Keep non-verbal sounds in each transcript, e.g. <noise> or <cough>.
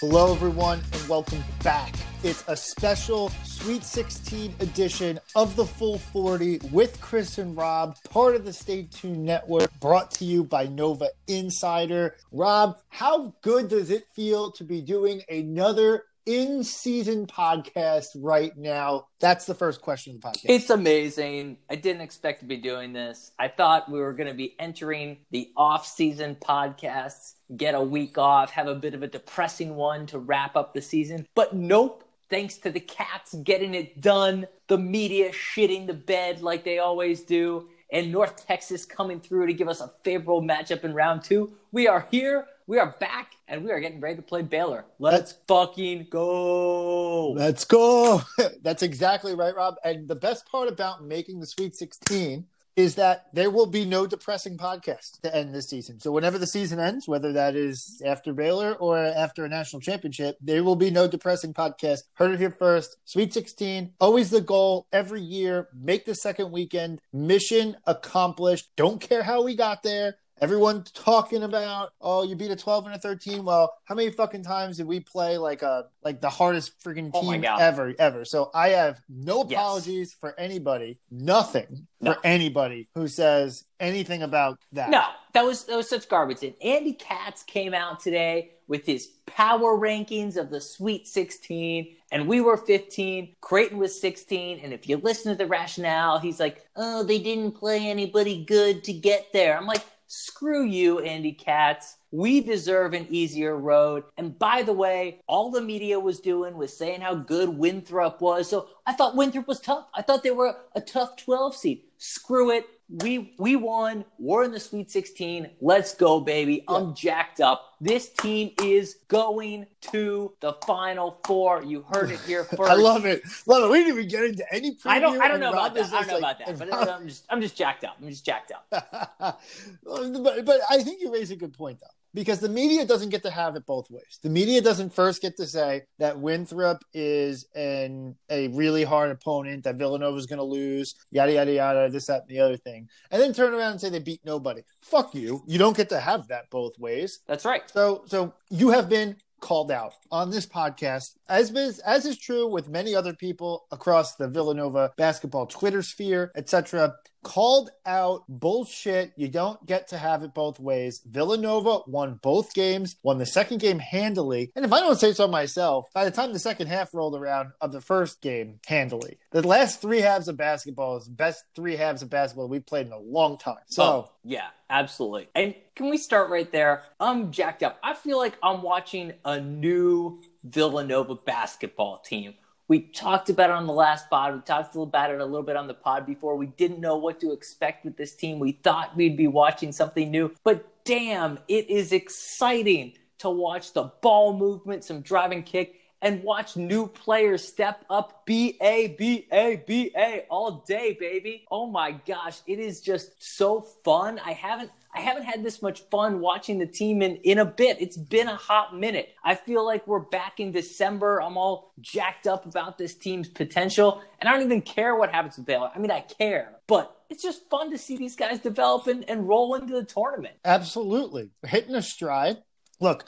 Hello, everyone, and welcome back. It's a special Sweet 16 edition of the Full 40 with Chris and Rob, part of the Stay Tuned Network, brought to you by Nova Insider. Rob, how good does it feel to be doing another in season podcast right now? That's the first question of the podcast. It's amazing. I didn't expect to be doing this. I thought we were going to be entering the off-season podcasts, get a week off, have a bit of a depressing one to wrap up the season. But nope. Thanks to the cats getting it done, the media shitting the bed like they always do, and North Texas coming through to give us a favorable matchup in round two. We are here, we are back, and we are getting ready to play Baylor. Let's fucking go. Let's go. <laughs> That's exactly right, Rob. And the best part about making the Sweet 16 is that there will be no depressing podcast to end this season. So whenever the season ends, whether that is after Baylor or after a national championship, there will be no depressing podcast. Heard it here first. Sweet 16, always the goal every year. Make the second weekend. Mission accomplished. Don't care how we got there. Everyone talking about, oh, you beat a 12 and a 13. Well, how many fucking times did we play like a like the hardest freaking Oh team ever, ever? So I have no Yes. apologies for anybody, nothing No. for anybody who says anything about that. No, that was that was such garbage. And Andy Katz came out today with his power rankings of the Sweet 16, and we were 15. Creighton was 16. And if you listen to the rationale, he's like, "Oh, they didn't play anybody good to get there." I'm like, "Screw you, Andy Katz." We deserve an easier road. And by the way, all the media was doing was saying how good Winthrop was. So I thought Winthrop was tough. I thought they were a tough 12 seed. Screw it. We we won. We're in the Sweet 16. Let's go, baby. I'm jacked up. This team is going to the Final Four. You heard it here first. <laughs> I love it. Love it. We didn't even get into any. I don't. I don't know Rob about that. I don't know just about that. like- But I'm just. I'm just jacked up. I'm just jacked up. <laughs> but, but I think you raise a good point, though, because the media doesn't get to have it both ways. The media doesn't first get to say that Winthrop is an a really hard opponent, that Villanova is going to lose, yada yada yada, this that and the other thing, and then turn around and say they beat nobody. Fuck you. You don't get to have that both ways. That's right. So, so you have been called out on this podcast, as is, as is true with many other people across the Villanova basketball Twitter sphere, etc. Called out bullshit. You don't get to have it both ways. Villanova won both games, won the second game handily, and if I don't say so myself, by the time the second half rolled around of the first game, handily. The last three halves of basketball is the best three halves of basketball we've played in a long time. So. Oh, yeah, absolutely. And can we start right there? I'm jacked up. I feel like I'm watching a new Villanova basketball team. We talked about it on the last pod. We talked about it a little bit on the pod before. We didn't know what to expect with this team. We thought we'd be watching something new, but damn, it is exciting to watch the ball movement, some driving kick, and watch new players step up B A B A B A all day, baby. Oh my gosh, it is just so fun. I haven't I haven't had this much fun watching the team in, in a bit. It's been a hot minute. I feel like we're back in December. I'm all jacked up about this team's potential, and I don't even care what happens with Baylor. I mean, I care, but it's just fun to see these guys develop and, and roll into the tournament. Absolutely. Hitting a stride. Look,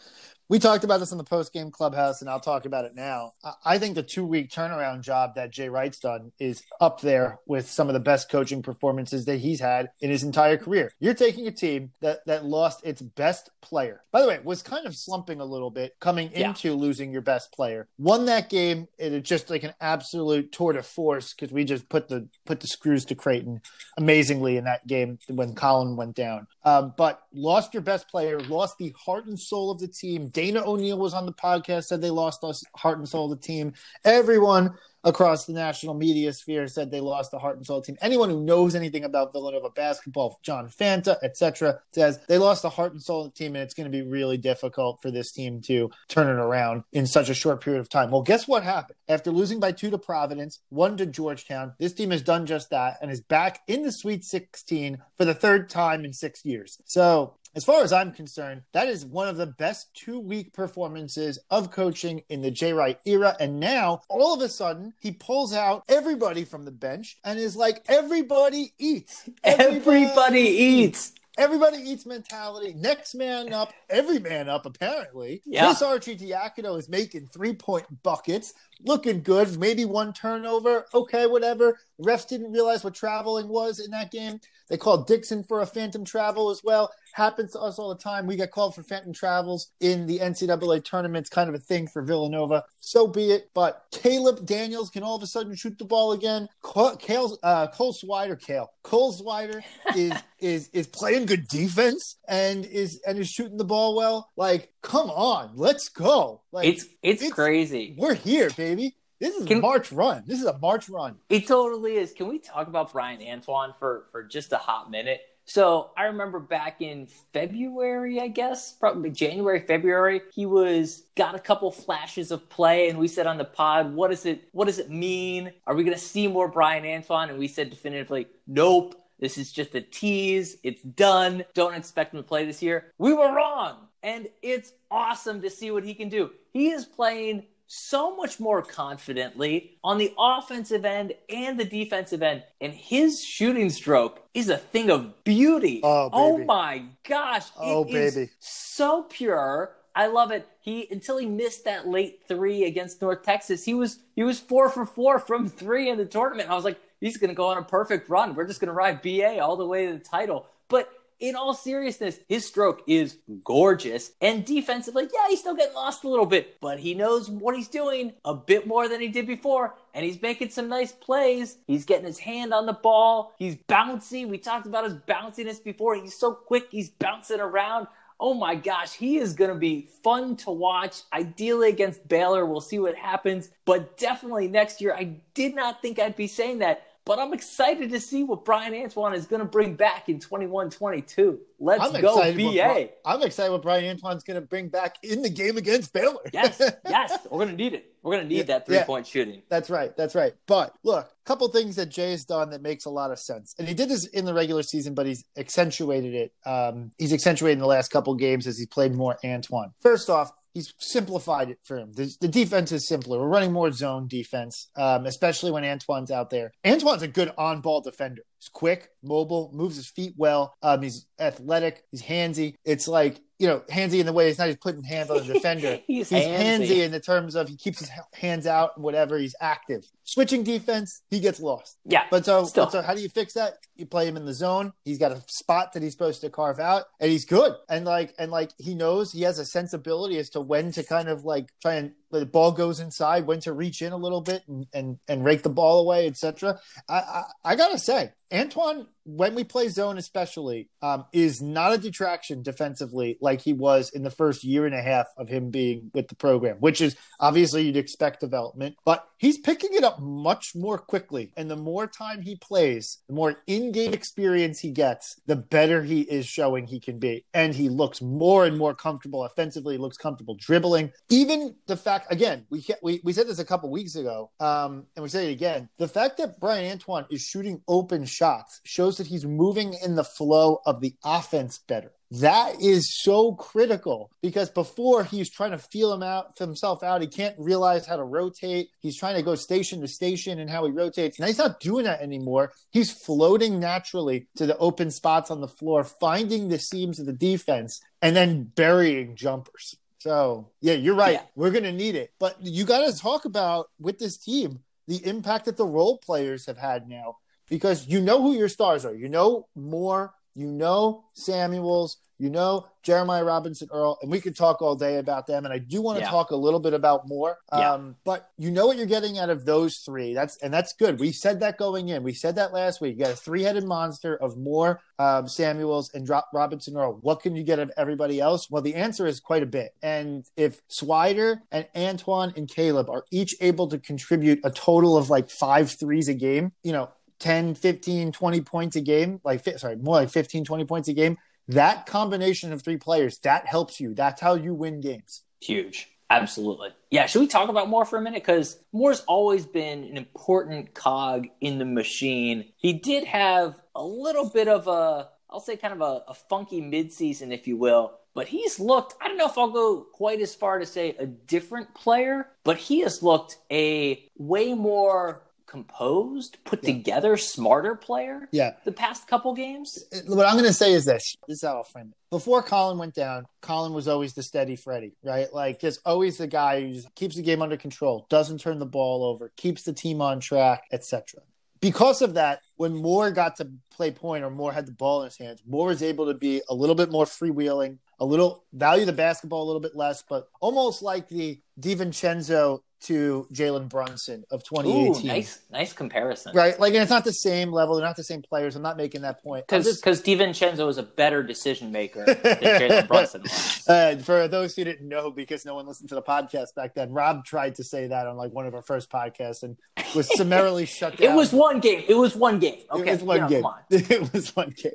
we talked about this in the post game clubhouse, and I'll talk about it now. I- think the two week turnaround job that Jay Wright's done is up there with some of the best coaching performances that he's had in his entire career. You're taking a team that, that lost its best player. By the way, was kind of slumping a little bit coming Yeah. into losing your best player. Won that game. It is just like an absolute tour de force because we just put the put the screws to Creighton amazingly in that game when Collin went down. Um, but lost your best player, lost the heart and soul of the team, Dana O'Neill was on the podcast, said they lost us heart and soul of the team. Everyone across the national media sphere said they lost the heart and soul team. Anyone who knows anything about Villanova basketball, John Fanta, etc., says they lost the heart and soul of the team, and it's going to be really difficult for this team to turn it around in such a short period of time. Well, guess what happened? After losing by two to Providence, one to Georgetown, this team has done just that and is back in the Sweet 16 for the third time in six years. So as far as I'm concerned, that is one of the best two week performances of coaching in the Jay Wright era. And now, all of a sudden, he pulls out everybody from the bench and is like, everybody eats. Everybody eats. Everybody eats mentality. Next man up, every man up, apparently. Yeah. This Arcidiacono is making three point buckets, looking good. Maybe one turnover. Okay, whatever. Refs didn't realize what traveling was in that game. They called Dixon for a phantom travel as well. Happens to us all the time. We get called for phantom travels in the NCAA tournaments, kind of a thing for Villanova. So be it. But Caleb Daniels can all of a sudden shoot the ball again. Cole, Kale, uh, Cole Swider, Kale, Cole Swider is <laughs> is is playing good defense and is and is shooting the ball well. Like, come on, let's go. Like, It's it's, It's- crazy. we're here, baby. This is a March run. This is a March run. It totally is. Can we talk about Bryan Antoine for for just a hot minute? So I remember back in February, I guess, probably January, February, he was got a couple flashes of play, and we said on the pod, "What does it? What does it mean? Are we going to see more Bryan Antoine?" And we said definitively, "Nope. This is just a tease. It's done. Don't expect him to play this year." We were wrong, and it's awesome to see what he can do. He is playing so much more confidently on the offensive end and the defensive end. And his shooting stroke is a thing of beauty. Oh, oh baby. my gosh. Oh, it is baby. so pure. I love it. He until he missed that late three against North Texas, he was he was four for four from three in the tournament. I was like, he's gonna go on a perfect run. We're just gonna ride BA all the way to the title. But in all seriousness, his stroke is gorgeous. And defensively, yeah, he's still getting lost a little bit, but he knows what he's doing a bit more than he did before. And he's making some nice plays. He's getting his hand on the ball. He's bouncy. We talked about his bounciness before. He's so quick, he's bouncing around. Oh my gosh, he is going to be fun to watch. Ideally against Baylor, we'll see what happens. But definitely next year, I did not think I'd be saying that. But I'm excited to see what Bryan Antoine is going to bring back in 21 22. Let's I'm go, excited. What, BA. I'm excited what Bryan Antoine's going to bring back in the game against Baylor. <laughs> yes, yes, we're going to need it. We're going to need Yeah, that yeah. three point shooting. That's right. That's right. But look, a couple things that Jay has done that makes a lot of sense, and he did this in the regular season, but he's accentuated it. Um, he's accentuated in the last couple games as he played more Antoine. First off, he's simplified it for him. The, the defense is simpler. We're running more zone defense, um, especially when Antoine's out there. Antoine's a good on-ball defender. He's quick, mobile, moves his feet well. Um, he's athletic. He's handsy. It's like you know, handsy in the way he's not just putting hands on the defender. <laughs> He's he's handsy. handsy in the terms of he keeps his hands out and whatever. He's active. Switching defense, he gets lost. Yeah. But so, but so how do you fix that? You play him in the zone. He's got a spot that he's supposed to carve out, and he's good. And like, and like, he knows he has a sensibility as to when to kind of like try and the ball goes inside, when to reach in a little bit and and, and rake the ball away, etc. I, I I gotta say, Antoine, when we play zone, especially, um, is not a detraction defensively like he was in the first year and a half of him being with the program, which is obviously you'd expect development, but he's picking it up much more quickly. And the more time he plays, the more in game experience he gets, the better he is showing he can be. And he looks more and more comfortable offensively, looks comfortable dribbling. Even the fact, again, we, we, we said this a couple weeks ago, um, and we say it again the fact that Bryan Antoine is shooting open shots shows that he's moving in the flow of the offense better. That is so critical because before he's trying to feel him out, himself out. He can't realize how to rotate. He's trying to go station to station and how he rotates. Now he's not doing that anymore. He's floating naturally to the open spots on the floor, finding the seams of the defense, and then burying jumpers. So yeah, you're right. Yeah. We're gonna need it. But you got to talk about with this team the impact that the role players have had now because you know who your stars are. You know Moore you know Samuels, you know Jeremiah Robinson Earl, and we could talk all day about them. And I do want to Yeah. talk a little bit about Moore. Yeah. Um, but you know what you're getting out of those three. That's and that's good. We said that going in. We said that last week. You got a three-headed monster of Moore um, Samuels and Dro- Robinson Earl. What can you get of everybody else? Well, the answer is quite a bit. And if Swider and Antoine and Caleb are each able to contribute a total of like five threes a game, you know, 10, 15, 20 points a game, like sorry, more like 15, 20 points a game. That combination of three players, that helps you. That's how you win games. Huge. Absolutely. Yeah. Should we talk about Moore for a minute? Because Moore's always been an important cog in the machine. He did have a little bit of a, I'll say, kind of a, a funky midseason, if you will. But he's looked, I don't know if I'll go quite as far to say a different player, but he has looked a way more composed, put Yeah. together, smarter player Yeah. the past couple games. What I'm going to say is this. This is how I'll frame it. Before Collin went down, Collin was always the steady Freddy, right? Like, just always the guy who keeps the game under control, doesn't turn the ball over, keeps the team on track, etc. Because of that, when Moore got to play point or Moore had the ball in his hands, Moore was able to be a little bit more freewheeling, a little value the basketball a little bit less, but almost like the DiVincenzo to Jalen Brunson of Ooh, 2018. nice, nice comparison. Right, like, and it's not the same level. They're not the same players. I'm not making that point. Because just- DiVincenzo is a better decision maker <laughs> than Jalen Brunson was. Uh, for those who didn't know, because no one listened to the podcast back then, Rob tried to say that on like one of our first podcasts and was <laughs> summarily shut down. It was one game. It was one game. Okay, it was one game. On. <laughs> It was one game.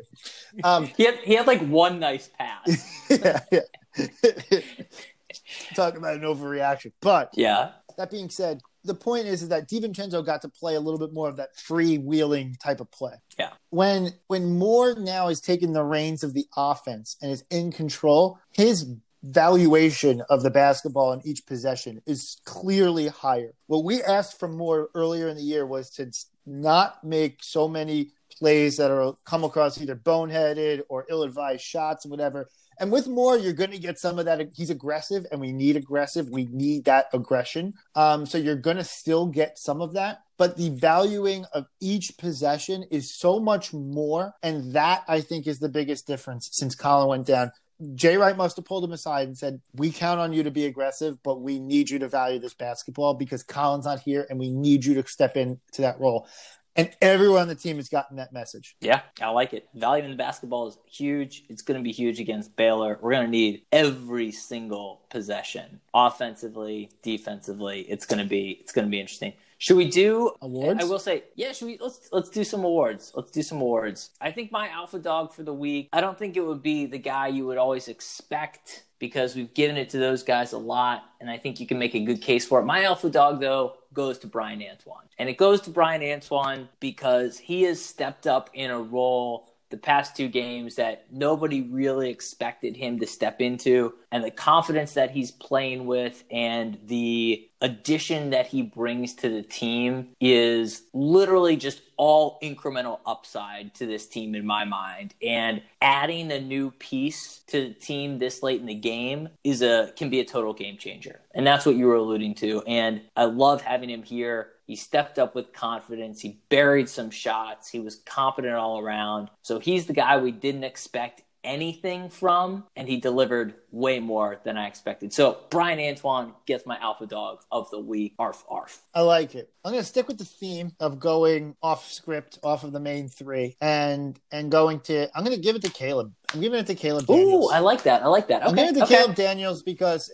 Um, He had he had like one nice pass. yeah, yeah. Talk about an overreaction. But yeah. that being said, the point is, is that DiVincenzo got to play a little bit more of that freewheeling type of play. Yeah. When when Moore now is taking the reins of the offense and is in control, his valuation of the basketball in each possession is clearly higher. What we asked from Moore earlier in the year was to not make so many plays that are come across either boneheaded or ill-advised shots or whatever. And with Moore, you're going to get some of that. He's aggressive, and we need aggressive. We need that aggression. Um, so you're going to still get some of that. But the valuing of each possession is so much more. And that, I think, is the biggest difference since Collin went down. Jay Wright must have pulled him aside and said, We count on you to be aggressive, but we need you to value this basketball because Collin's not here and we need you to step into that role. And everyone on the team has gotten that message. Yeah, I like it. Value in the basketball is huge. It's going to be huge against Baylor. We're going to need every single possession, offensively, defensively. It's going to be it's going to be interesting. Should we do Awards? I will say, yeah. Should we? Let's let's do some awards. Let's do some awards. I think my alpha dog for the week. I don't think it would be the guy you would always expect because we've given it to those guys a lot, and I think you can make a good case for it. My alpha dog though goes to Bryan Antoine, and it goes to Bryan Antoine because he has stepped up in a role the past two games that nobody really expected him to step into and the confidence that he's playing with and the addition that he brings to the team is literally just all incremental upside to this team in my mind. And adding a new piece to the team this late in the game is a can be a total game changer. And that's what you were alluding to. And i love having him here he stepped up with confidence. He buried some shots. He was confident all around. So he's the guy we didn't expect anything from, and he delivered way more than I expected. So Bryan Antoine gets my alpha dog of the week. Arf, arf. I like it. I'm going to stick with the theme of going off script, off of the main three, and and going to. I'm going to give it to Caleb. I'm giving it to Caleb. Daniels. Ooh, I like that. I like that. I'm Okay, giving it to okay. Caleb Daniels because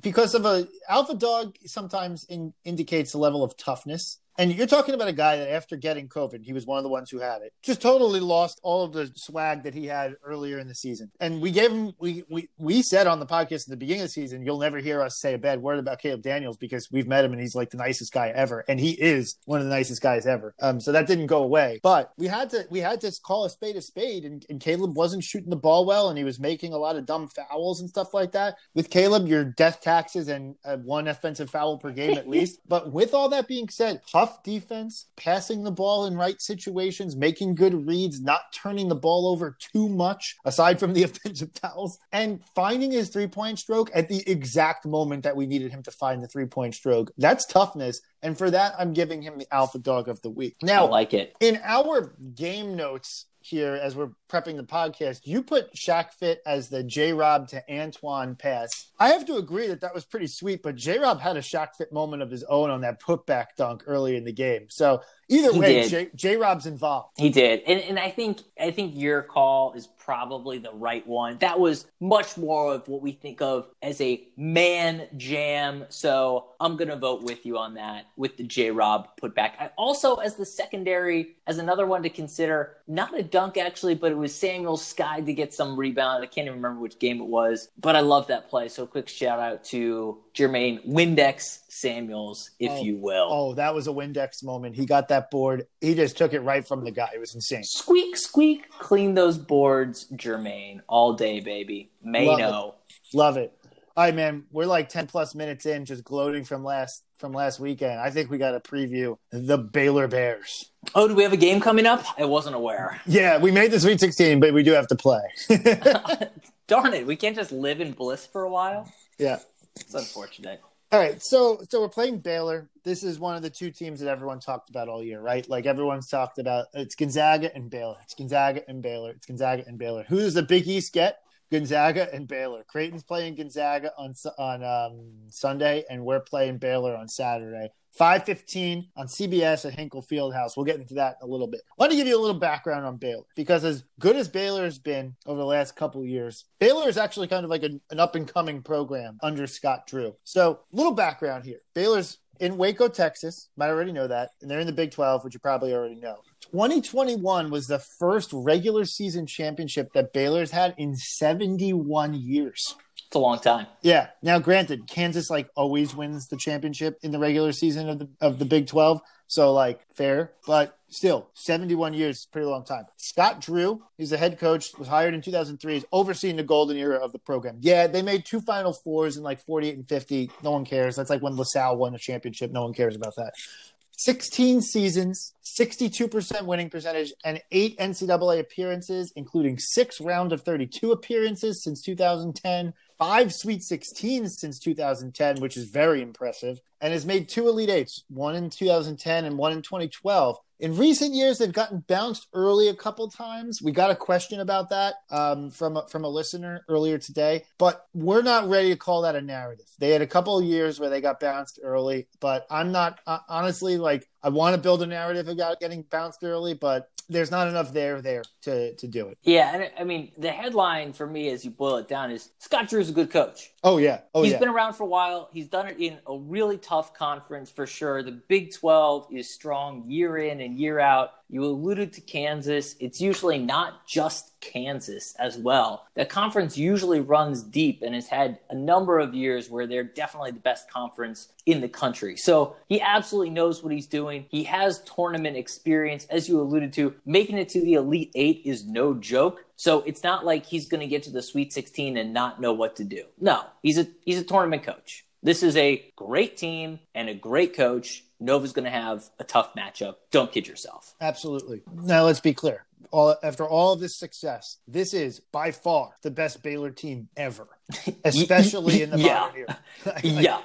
because of a alpha dog sometimes in, indicates a level of toughness. And you're talking about a guy that after getting COVID, he was one of the ones who had it. Just totally lost all of the swag that he had earlier in the season. And we gave him we we we said on the podcast at the beginning of the season, you'll never hear us say a bad word about Caleb Daniels because we've met him and he's like the nicest guy ever. And he is one of the nicest guys ever. Um so that didn't go away. But we had to we had to call a spade a spade and, and Caleb wasn't shooting the ball well and he was making a lot of dumb fouls and stuff like that. With Caleb, your death taxes and uh, one offensive foul per game at <laughs> least. But with all that being said, tough defense, passing the ball in right situations, making good reads, not turning the ball over too much aside from the <laughs> offensive fouls, and finding his three point stroke at the exact moment that we needed him to find the three point stroke. That's toughness. And for that, I'm giving him the alpha dog of the week. Now, I Now, like it. in our game notes here as we're prepping the podcast. You put Shaq Fit as the J Rob to Antoine pass. I have to agree that that was pretty sweet, but J Rob had a Shaq Fit moment of his own on that putback dunk early in the game. So either He way. J Rob's involved. He did, and and I think I think your call is probably the right one. That was much more of what we think of as a man jam. So I'm gonna vote with you on that with the J Rob putback. I also, as the secondary, as another one to consider, not a dunk actually, but it was Samuel Sky to get some rebound. I can't even remember which game it was, but I love that play. So quick shout out to Jermaine Windex Samuels, if Oh, you will. Oh, that was a Windex moment. He got that board. He just took it right from the guy. It was insane. Squeak, squeak, clean those boards, Jermaine, all day, baby. May Love know. Love it. All right, man. We're like ten plus minutes in, just gloating from last from last weekend. I think we got to preview the Baylor Bears. Oh, do we have a game coming up? I wasn't aware. Yeah, we made the Sweet 16, but we do have to play. <laughs> <laughs> Darn it, we can't just live in bliss for a while. yeah. It's unfortunate. All right, so so we're playing Baylor. This is one of the two teams that everyone talked about all year, right? Like everyone's talked about. It's Gonzaga and Baylor. It's Gonzaga and Baylor. It's Gonzaga and Baylor. Who does the Big East get? Gonzaga and Baylor. Creighton's playing Gonzaga on on um, Sunday, and we're playing Baylor on Saturday. Five fifteen on CBS at Hinkle Fieldhouse. We'll get into that in a little bit. Want to give you a little background on Baylor because as good as Baylor's been over the last couple years, Baylor is actually kind of like a, an up and coming program under Scott Drew. So, little background here. Baylor's in Waco, Texas. Might already know that, and they're in the Big Twelve, which you probably already know. 2021 was the first regular season championship that Baylor's had in 71 years. It's a long time. Yeah. Now, granted, Kansas like always wins the championship in the regular season of the of the Big Twelve, so like fair, but still, seventy one years, pretty long time. Scott Drew, he's the head coach, was hired in two thousand three, is overseeing the golden era of the program. Yeah, they made two Final Fours in like forty eight and fifty. No one cares. That's like when LaSalle won a championship. No one cares about that. 16 seasons, 62% winning percentage, and eight NCAA appearances, including six round of 32 appearances since 2010, five Sweet 16s since 2010, which is very impressive, and has made two Elite Eights, one in 2010 and one in 2012. In recent years, they've gotten bounced early a couple times. We got a question about that um, from a, from a listener earlier today, but we're not ready to call that a narrative. They had a couple years where they got bounced early, but I'm not uh, honestly like I want to build a narrative about getting bounced early, but there's not enough there there to to do it. Yeah, and I mean the headline for me, as you boil it down, is Scott Drew's a good coach. Oh yeah, oh He's yeah. been around for a while. He's done it in a really tough conference for sure. The Big 12 is strong year in and year out. You alluded to Kansas. It's usually not just Kansas as well. The conference usually runs deep and has had a number of years where they're definitely the best conference in the country. So he absolutely knows what he's doing. He has tournament experience, as you alluded to. Making it to the Elite Eight is no joke. So it's not like he's going to get to the Sweet 16 and not know what to do. No, he's a he's a tournament coach. This is a great team and a great coach. Nova's going to have a tough matchup. Don't kid yourself. Absolutely. Now let's be clear. All after all of this success, this is by far the best Baylor team ever, <laughs> especially in the Yeah. modern era. <laughs> Like, yeah,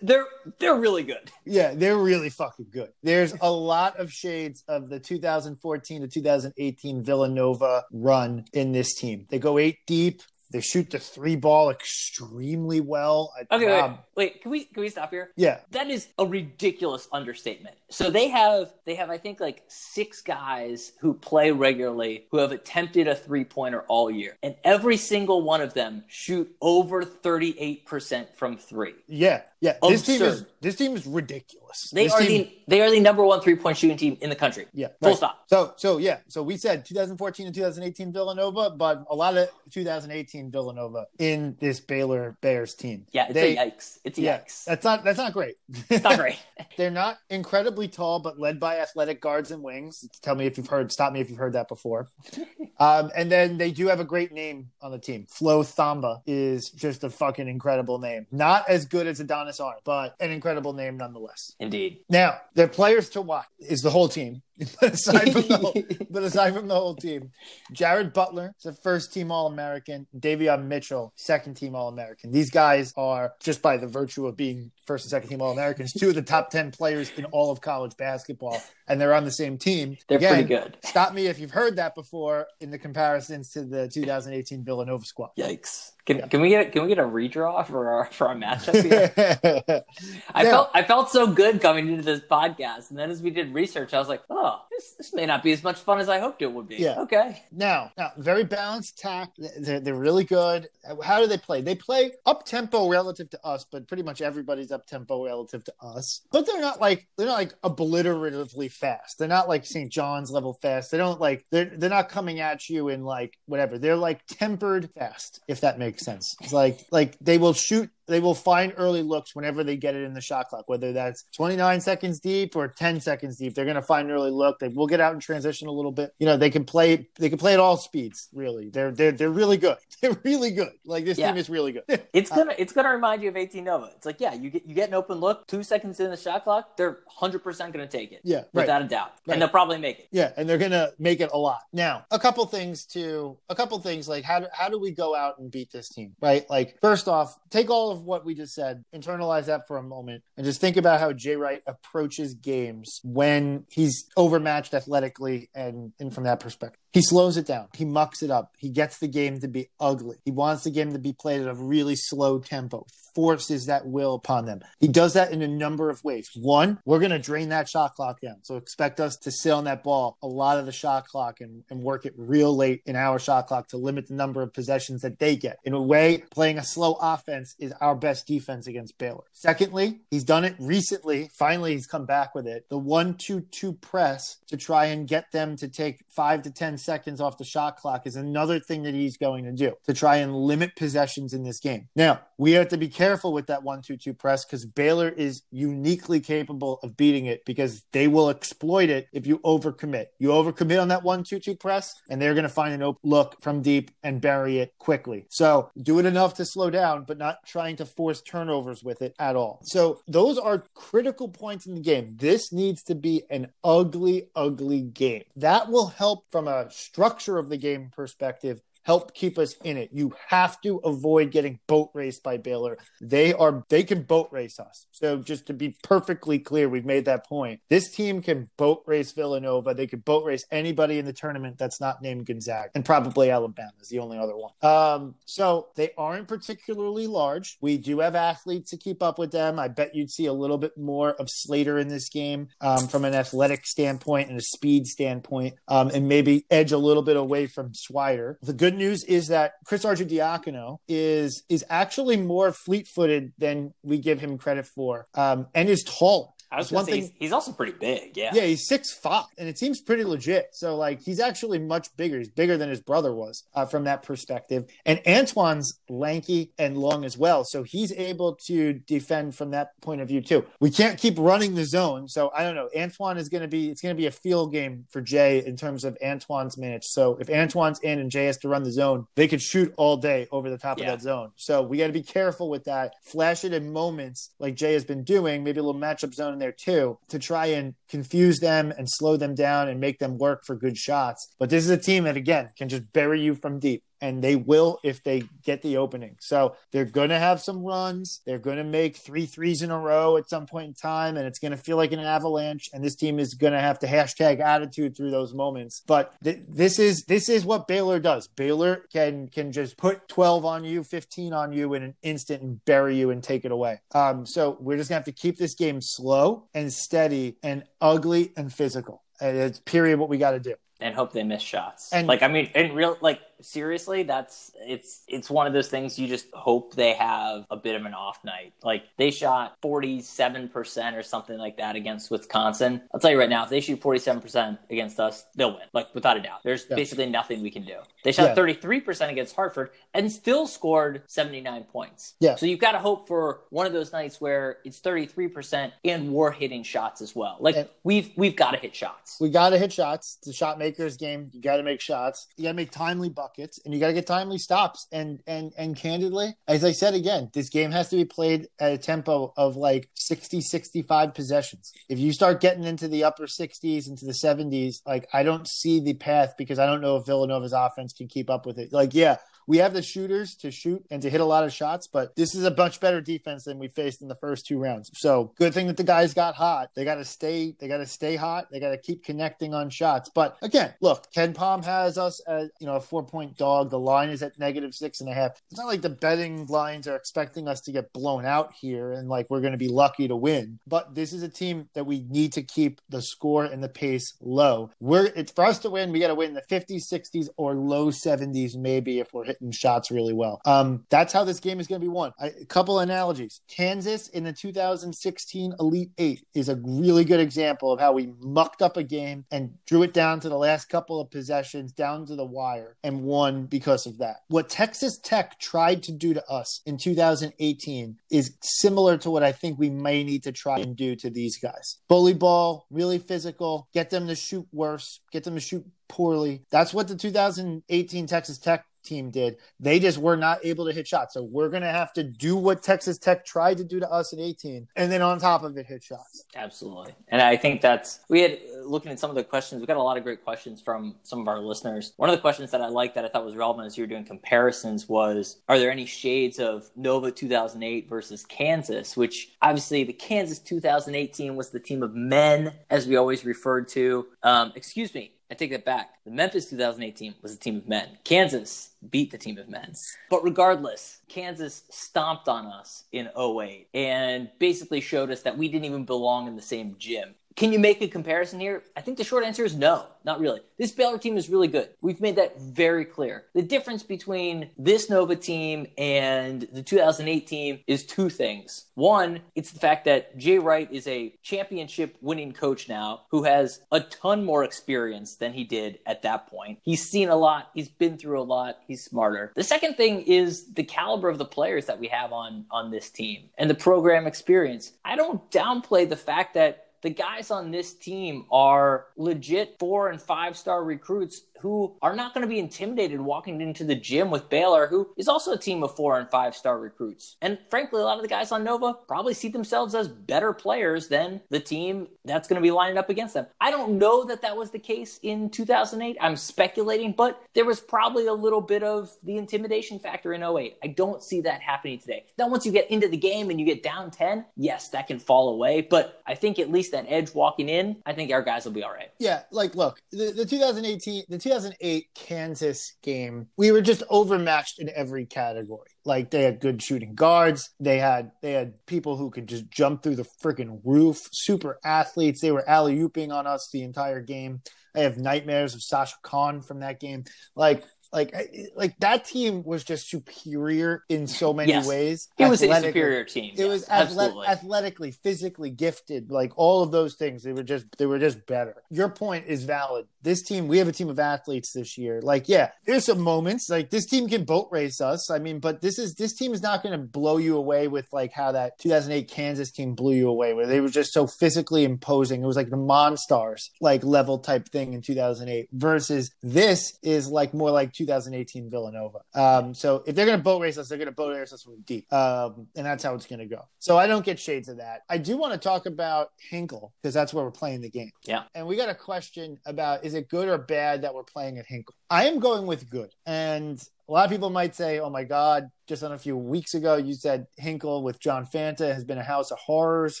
they're they're really good. Yeah, they're really fucking good. There's a lot of shades of the 2014 to 2018 Villanova run in this team. They go eight deep. They shoot the three ball extremely well. Okay, wait, um, wait. Can we can we stop here? Yeah, That is a ridiculous understatement. So they have they have I think like six guys who play regularly who have attempted a three pointer all year, and every single one of them shoot over thirty eight percent from three. yeah, yeah. This team is Absurd. This team is ridiculous. They This are team- the they are the number one three point shooting team in the country. Yeah. Full right. stop. So so yeah. So we said 2014 and 2018 Villanova, but a lot of 2018 Villanova in this Baylor Bears team. Yeah, it's They- a yikes. It's a Yeah, yikes. that's not that's not great. It's not great. <laughs> They're not incredibly tall, but led by athletic guards and wings. Tell me if you've heard. Stop me if you've heard that before. <laughs> um, and then they do have a great name on the team. Flo Thamba is just a fucking incredible name. Not as good as Adonis Arm, but an incredible name nonetheless. Indeed. Now, their players to watch is the whole team. <laughs> but aside from the whole, <laughs> but aside from the whole team, Jared Butler is a first team All American. Davion Mitchell, second team All American. These guys are just by the virtue of being first and second team All Americans, two of the top ten players in all of college basketball, and they're on the same team. They're Again, pretty good. Stop me if you've heard that before in the comparisons to the 2018 Villanova squad. Yikes! Can, can we get can we get a redraw for our for our matchup here? <laughs> I Yeah. felt I felt so good coming into this podcast, and then as we did research, I was like, oh, Oh, this, this may not be as much fun as I hoped it would be. Yeah. Okay. Now, now, very balanced attack. They're, they're really good. How do they play? They play up tempo relative to us, but pretty much everybody's up tempo relative to us. But they're not like they're not like obliteratively fast. They're not like St. John's level fast. They don't like they're they're not coming at you in like whatever. They're like tempered fast, if that makes sense. It's like like they will shoot they will find early looks whenever they get it in the shot clock, whether that's 29 seconds deep or 10 seconds deep. They're going to find an early look. They will get out and transition a little bit. You know, they can play. They can play at all speeds. Really, they're they're they're really good. <laughs> They're really good. Like this Yeah. team is really good. <laughs> It's uh, gonna it's gonna remind you of 18 Nova. It's like, yeah, you get you get an open look, two seconds in the shot clock, they're 100 percent gonna take it. Yeah, right. without a doubt, Right. and they'll probably make it. Yeah, and they're gonna make it a lot. Now, a couple things to a couple things like how do, how do we go out and beat this team, right? Like first off, take all of what we just said, internalize that for a moment, and just think about how Jay Wright approaches games when he's overmatched athletically and and from that perspective. He slows it down. He mucks it up. He gets the game to be ugly. He wants the game to be played at a really slow tempo, forces that will upon them. He does that in a number of ways. One, we're going to drain that shot clock down. So expect us to sit on that ball a lot of the shot clock and, and work it real late in our shot clock to limit the number of possessions that they get. In a way, playing a slow offense is our best defense against Baylor. Secondly, he's done it recently. Finally, he's come back with it. The one, two, two press to try and get them to take five to 10 seconds off the shot clock is another thing that he's going to do to try and limit possessions in this game. Now, we have to be careful with that one, two, two press because Baylor is uniquely capable of beating it because they will exploit it if you overcommit. You overcommit on that one, two, two press, and they're going to find an open look from deep and bury it quickly. So do it enough to slow down, but not trying to force turnovers with it at all. So those are critical points in the game. This needs to be an ugly, ugly game. That will help from a structure of the game perspective help keep us in it. You have to avoid getting boat raced by Baylor. They are they can boat race us. So just to be perfectly clear, we've made that point. This team can boat race Villanova. They could boat race anybody in the tournament that's not named Gonzaga, and probably Alabama is the only other one. Um, so they aren't particularly large. We do have athletes to keep up with them. I bet you'd see a little bit more of Slater in this game um, from an athletic standpoint and a speed standpoint, um, and maybe edge a little bit away from Swider. The good news is that Chris Arcidiacono is is actually more fleet-footed than we give him credit for, um, and is taller. I was one say thing- he's, he's also pretty big. Yeah. Yeah, he's six five, and it seems pretty legit. So like, he's actually much bigger. He's bigger than his brother was uh, from that perspective. And Antoine's lanky and long as well, so he's able to defend from that point of view too. We can't keep running the zone, so I don't know. Antoine is going to be it's going to be a field game for Jay in terms of Antoine's minutes. So if Antoine's in and Jay has to run the zone, they could shoot all day over the top Yeah. of that zone. So we got to be careful with that. Flash it in moments like Jay has been doing, maybe a little matchup zone there too, to try and confuse them and slow them down and make them work for good shots. But this is a team that again can just bury you from deep. And they will if they get the opening. So they're going to have some runs. They're going to make three threes in a row at some point in time, and it's going to feel like an avalanche. And this team is going to have to hashtag attitude through those moments. But th- this is this is what Baylor does. Baylor can can just put 12 on you, 15 on you in an instant and bury you and take it away. Um, so we're just going to have to keep this game slow and steady and ugly and physical. And it's period what we got to do. and hope they miss shots. And- like I mean, in real like seriously, that's it's it's one of those things you just hope they have a bit of an off night. Like they shot forty seven percent or something like that against Wisconsin. I'll tell you right now, if they shoot forty seven percent against us, they'll win. Like without a doubt. There's Yeah. basically nothing we can do. They shot Yeah. thirty three percent against Hartford and still scored seventy nine points. Yeah. So you've got to hope for one of those nights where it's thirty three percent and we're hitting shots as well. Like And- we've we've got to hit shots. We got to hit shots. The shot making Lakers game, you got to make shots. You got to make timely buckets, and you got to get timely stops. And and and candidly, as I said again, this game has to be played at a tempo of like 60, 65 possessions. If you start getting into the upper 60s, into the 70s, like I don't see the path because I don't know if Villanova's offense can keep up with it. Like, yeah, we have the shooters to shoot and to hit a lot of shots, but this is a much better defense than we faced in the first two rounds. So good thing that the guys got hot. They got to stay. They got to stay hot. They got to keep connecting on shots. But again, look, KenPom has us as you know a four point dog. The line is at negative six and a half. It's not like the betting lines are expecting us to get blown out here and like we're going to be lucky to win. But this is a team that we need to keep the score and the pace low. We're it's for us to win. We got to win in the 50s, 60s, or low 70s maybe if we're hitting shots really well. Um, that's how this game is going to be won. I, a couple analogies. Kansas in the 2016 Elite Eight is a really good example of how we mucked up a game and drew it down to the last couple of possessions, down to the wire, and won because of that. What Texas Tech tried to do to us in 2018 is similar to what I think we may need to try and do to these guys. Bully ball, really physical, get them to shoot worse, get them to shoot poorly. That's what the 2018 Texas Tech team did. They just were not able to hit shots. So we're going to have to do what Texas Tech tried to do to us in 18 and then on top of it hit shots. Absolutely. And I think that's we had looking at some of the questions, we got a lot of great questions from some of our listeners. One of the questions that I liked that I thought was relevant as you were doing comparisons was are there any shades of Nova 2008 versus Kansas, which obviously the Kansas 2018 was the team of men as we always referred to. Um, excuse me, I take that back. The Memphis 2018 was a team of men. Kansas beat the team of men. But regardless, Kansas stomped on us in 08 and basically showed us that we didn't even belong in the same gym. Can you make a comparison here? I think the short answer is no, not really. This Baylor team is really good. We've made that very clear. The difference between this Nova team and the 2008 team is two things. One, it's the fact that Jay Wright is a championship winning coach now who has a ton more experience than he did at that point. He's seen a lot, he's been through a lot, he's smarter. The second thing is the caliber of the players that we have on on this team and the program experience. I don't downplay the fact that the guys on this team are legit four and five star recruits who are not going to be intimidated walking into the gym with Baylor, who is also a team of four and five star recruits. And frankly, a lot of the guys on Nova probably see themselves as better players than the team that's going to be lining up against them. I don't know that that was the case in 2008. I'm speculating, but there was probably a little bit of the intimidation factor in 08. I don't see that happening today. Now, once you get into the game and you get down 10, yes, that can fall away. But I think at least that edge walking in, I think our guys will be all right. Yeah, like look, the, the 2018, the 2008 Kansas game, we were just overmatched in every category. Like they had good shooting guards, they had they had people who could just jump through the freaking roof, super athletes. They were alley ooping on us the entire game. I have nightmares of Sasha Kaun from that game. Like like like that team was just superior in so many Yes. ways. It was a superior team. It yes, was absolutely. athletically, physically gifted, like all of those things. They were just they were just better. Your point is valid. This team, we have a team of athletes this year. Like, yeah, there's some moments like this team can boat race us. I mean, but this is this team is not going to blow you away with like how that 2008 Kansas team blew you away, where they were just so physically imposing. It was like the Monstars like level type thing in 2008. Versus this is like more like 2018 Villanova. Um, so if they're going to boat race us, they're going to boat race us from deep, um, and that's how it's going to go. So I don't get shades of that. I do want to talk about Hinkle because that's where we're playing the game. Yeah. And we got a question about is it good or bad that we're playing at Hinkle? I am going with good. And a lot of people might say, oh my God, just on a few weeks ago, you said Hinkle with John Fanta has been a house of horrors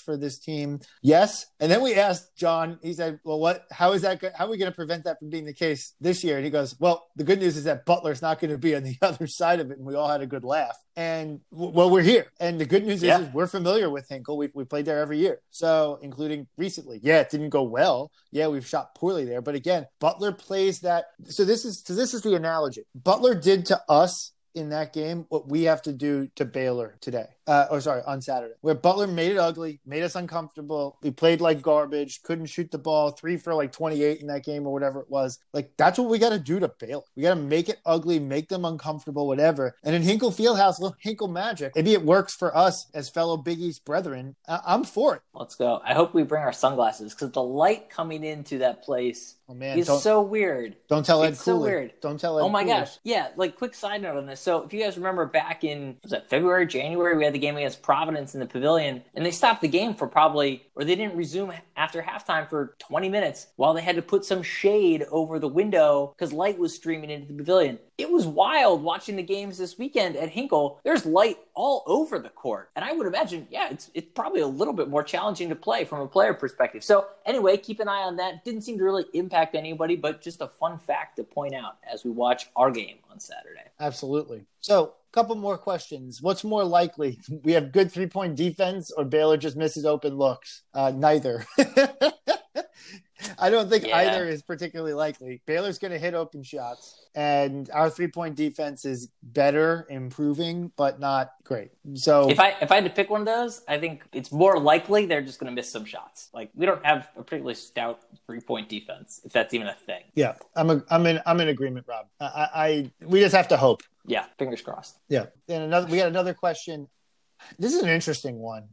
for this team. Yes. And then we asked John, he said, well, what, how is that, how are we going to prevent that from being the case this year? And he goes, well, the good news is that Butler's not going to be on the <laughs> other side of it. And we all had a good laugh. And well, we're here. And the good news Yeah. is, is we're familiar with Hinkle. We, we played there every year. So, including recently. Yeah, it didn't go well. Yeah, we've shot poorly there. But again, Butler plays that. So this is so this is the analogy. Butler did to us in that game what we have to do to Baylor today. Uh, or sorry, on Saturday, where Butler made it ugly, made us uncomfortable. We played like garbage, couldn't shoot the ball, three for like 28 in that game or whatever it was. Like, that's what we got to do to Baylor. We got to make it ugly, make them uncomfortable, whatever. And in Hinkle Fieldhouse, little Hinkle magic, maybe it works for us as fellow Big East brethren. I- I'm for it. Let's go. I hope we bring our sunglasses because the light coming into that place Oh, man. is Don't, so weird. don't tell Ed it's so weird. Don't tell Ed Oh my gosh. Yeah, like quick side note on this. So if you guys remember back in was that February, January, we had the game against Providence in the pavilion and they stopped the game for probably or they didn't resume after halftime for 20 minutes while they had to put some shade over the window because light was streaming into the pavilion. It was wild watching the games this weekend at Hinkle. There's light all over the court. And I would imagine, yeah, it's it's probably a little bit more challenging to play from a player perspective. So anyway, keep an eye on that. Didn't seem to really impact anybody, but just a fun fact to point out as we watch our game on Saturday. Absolutely. So, a couple more questions. What's more likely? <laughs> We have good three point defense, or Baylor just misses open looks? Uh, neither. <laughs> I don't think Yeah. either is particularly likely. Baylor's going to hit open shots, and our three point defense is better, improving, but not great. So, If I if I had to pick one of those, I think it's more likely they're just going to miss some shots. Like we don't have a particularly stout three point defense, if that's even a thing. yeah, I'm a, I'm in I'm in agreement, Rob. I, I, I we just have to hope. Yeah, fingers crossed. Yeah. And another, we got another question. This is an interesting one.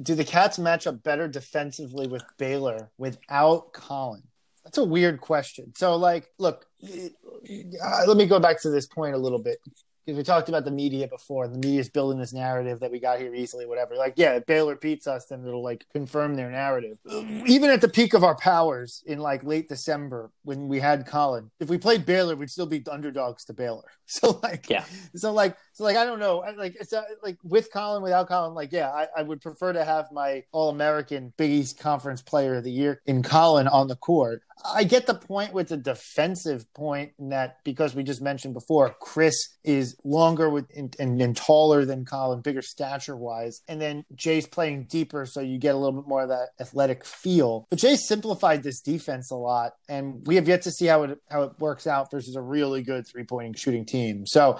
Do the Cats match up better defensively with Baylor without Collin? That's a weird question. So, like, look, uh, let me go back to this point a little bit because we talked about the media before. The media is building this narrative that we got here easily, whatever. Like, yeah, if Baylor beats us, then it'll like confirm their narrative. Even at the peak of our powers in like late December when we had Collin, if we played Baylor, we'd still be underdogs to Baylor. <laughs> So, like, Yeah. so like so like I don't know like it's uh, like with Collin without Collin like yeah I, I would prefer to have my All American Big East Conference Player of the Year in Collin on the court. I get the point with the defensive point in that because we just mentioned before Chris is longer with and, and, and taller than Collin, bigger stature wise, and then Jay's playing deeper, so you get a little bit more of that athletic feel. But Jay simplified this defense a lot, and we have yet to see how it how it works out versus a really good three pointing shooting team. So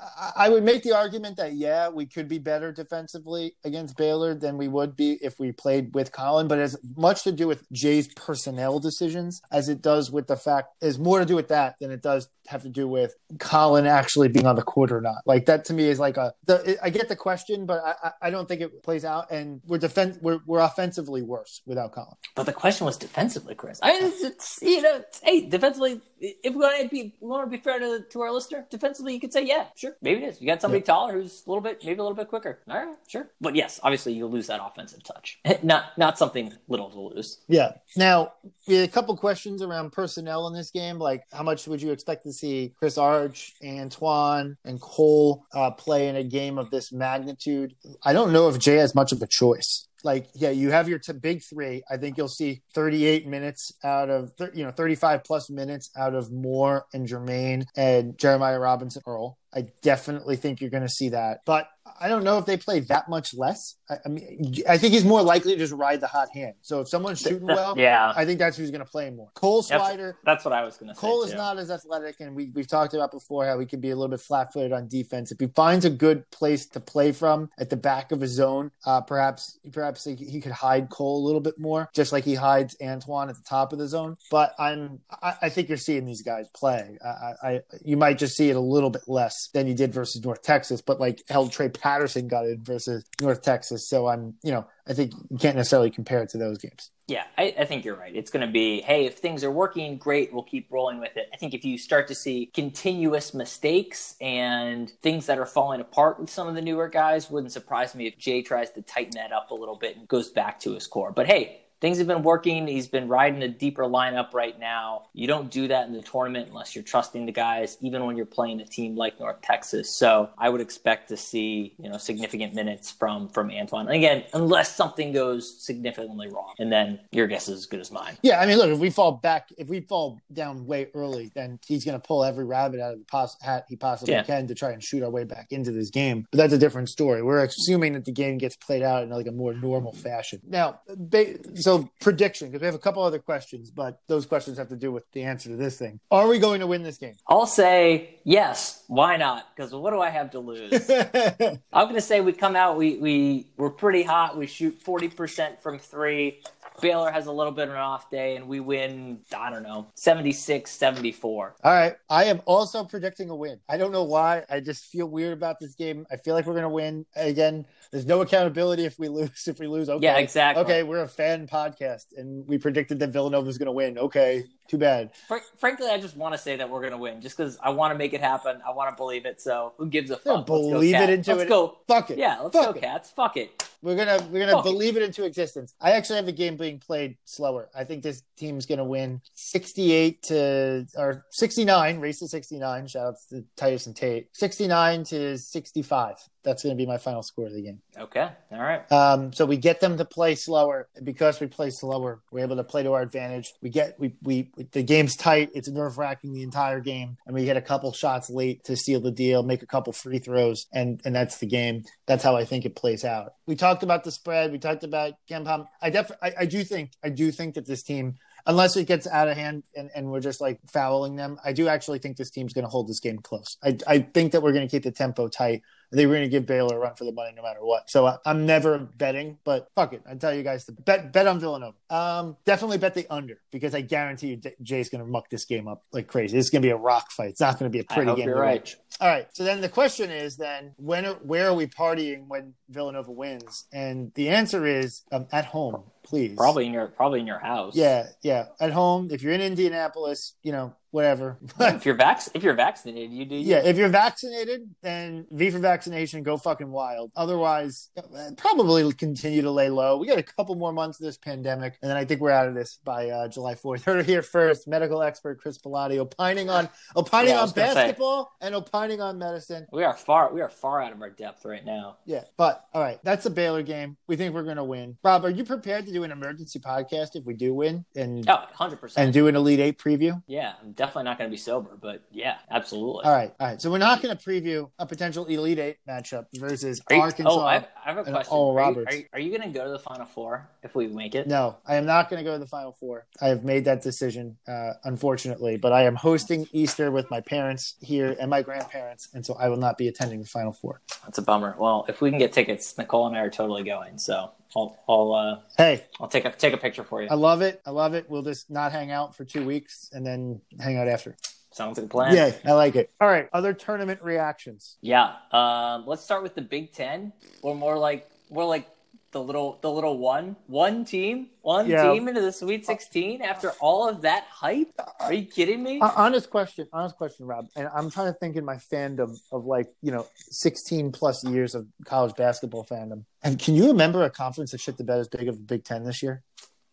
I- would make the argument that yeah, we could be better defensively against Baylor than we would be if we played with Collin, but has much to do with Jay's personnel decisions as it does with the fact is more to do with that than it does have to do with Collin actually being on the court or not. Like that to me is like a the, I get the question, but I, I- don't think it plays out. And we're defense we're we're offensively worse without Collin. But the question was defensively, Chris. I it's, it's you know, it's- hey, defensively, if we want to be want to be fair to to our listener, defensively, you could say yeah, sure, maybe it is. You got somebody taller who's a little bit, maybe a little bit quicker. All right, sure. But yes, obviously, you lose that offensive touch. <laughs> not not something little to lose. Yeah. Now, we had a couple questions around personnel in this game. Like, how much would you expect to see Chris Arch, Antoine, and Cole uh, play in a game of this magnitude? I don't know if Jay has much of a choice. Like, yeah, you have your t- big three. I think you'll see 38 minutes out of, you know, 35 plus minutes out of Moore and Jermaine and Jeremiah Robinson Earl. I definitely think you're going to see that. But I don't know if they play that much less. I, I mean, I think he's more likely to just ride the hot hand. So if someone's shooting well, yeah, I think that's who's going to play more. Cole That's- Swider. that's what I was going to say. Cole is too. not as athletic, and we, we've talked about before how he can be a little bit flat footed on defense. If he finds a good place to play from at the back of his zone, uh, perhaps perhaps he, he could hide Cole a little bit more, just like he hides Antoine at the top of the zone. But I'm I, I think you're seeing these guys play. I, I, I you might just see it a little bit less than you did versus North Texas, but like held Trey Patterson got it versus North Texas. So I'm you know I think you can't necessarily compare it to those games. Yeah, I, I think you're right. It's going to be, hey, if things are working, great, we'll keep rolling with it. I think if you start to see continuous mistakes and things that are falling apart with some of the newer guys, wouldn't surprise me if Jay tries to tighten that up a little bit and goes back to his core. But hey, things have been working. He's been riding a deeper lineup right now. You don't do that in the tournament unless you're trusting the guys, even when you're playing a team like North Texas. So I would expect to see, you know, significant minutes from from Antoine. And again, unless something goes significantly wrong, and then your guess is as good as mine. Yeah, I mean, look, if we fall back, if we fall down way early, then he's going to pull every rabbit out of the pos- hat he possibly Yeah. can to try and shoot our way back into this game. But that's a different story. We're assuming that the game gets played out in like a more normal fashion. Now, ba- so prediction because we have a couple other questions, but those questions have to do with the answer to this thing. Are we going to win this game? I'll say yes. Why not? Because what do I have to lose? <laughs> I'm going to say we come out. We we we're pretty hot. We shoot forty percent from three. Baylor has a little bit of an off day, and we win. I don't know, 76-74. All right. I am also predicting a win. I don't know why. I just feel weird about this game. I feel like we're going to win again. There's no accountability if we <laughs> lose. If we lose, okay. Yeah, exactly. Okay, we're a fan podcast, and we predicted that Villanova was going to win. Okay, too bad. Fr- frankly, I just want to say that we're going to win, just because I want to make it happen. I want to believe it. So who gives a fuck? Let's go, believe it into let's it. Go. Fuck it. Yeah, let's Fuck go, it. Cats. Fuck it. We're gonna we're gonna Fuck believe it into existence. I actually have the game being played slower. I think this team's gonna win sixty eight to or sixty nine, race to sixty nine. Shout outs to Titus and Tate. Sixty nine to sixty five. That's gonna be my final score of the game. Okay. All right. Um, so we get them to play slower because we play slower. We're able to play to our advantage. We get we we the game's tight. It's nerve wracking the entire game, and we hit a couple shots late to seal the deal, make a couple free throws, and and that's the game. That's how I think it plays out. We talked about the spread. We talked about KenPom. I def I, I do think I do think that this team. Unless it gets out of hand and, and we're just like fouling them, I do actually think this team's going to hold this game close. I, I think that we're going to keep the tempo tight. Think we're going to give Baylor a run for the money no matter what. So I, I'm never betting, but fuck it. I tell you guys to bet bet on Villanova. Um, definitely bet the under because I guarantee you Jay's going to muck this game up like crazy. It's going to be a rock fight. It's not going to be a pretty hope game. you're right. watch. All right. So then the question is then when are, where are we partying when Villanova wins? And the answer is um, at home, please. Probably in your probably in your house. Yeah, yeah. At home, if you're in Indianapolis, you know, whatever. <laughs> If you're vac if you're vaccinated, you do. Yeah, if you're vaccinated, then V for vaccination, go fucking wild. Otherwise, probably continue to lay low. We got a couple more months of this pandemic, and then I think we're out of this by uh, July 4th. Heard it here first. Medical expert Chris Pilati opining on opining Yeah, on gonna say. basketball and opining on medicine. We are far we are far out of our depth right now. Yeah, but all right, that's a Baylor game. We think we're going to win. Rob, are you prepared to do an emergency podcast if we do win and Oh, 100 percent. and do an Elite Eight preview? Yeah, I'm definitely not going to be sober, but yeah, absolutely. All right, all right. So we're not going to preview a potential Elite Eight matchup versus you- Arkansas. oh, I have, I have a question. Are you, Roberts. are you, are you going to go to the Final Four if we make it? No, I am not going to go to the Final Four. I have made that decision, uh, unfortunately. But I am hosting Easter with my parents here and my grandparents, and so I will not be attending the Final Four. That's a bummer. Well, if we can get tickets, Nicole and I are totally going. So I'll I'll uh, Hey, I'll take a take a picture for you. I love it. I love it. We'll just not hang out for two weeks and then hang out after. Sounds like a plan. Yeah, I like it. All right, other tournament reactions. Yeah. Um, let's start with the Big Ten, or more like more like the little the little one one team one Yeah. team into the Sweet Sixteen after all of that hype. Are you kidding me? Uh, honest question, honest question, Rob. And I'm trying to think in my fandom of like you know 16 plus years of college basketball fandom. And can you remember a conference that shit the bed as big of the Big Ten this year?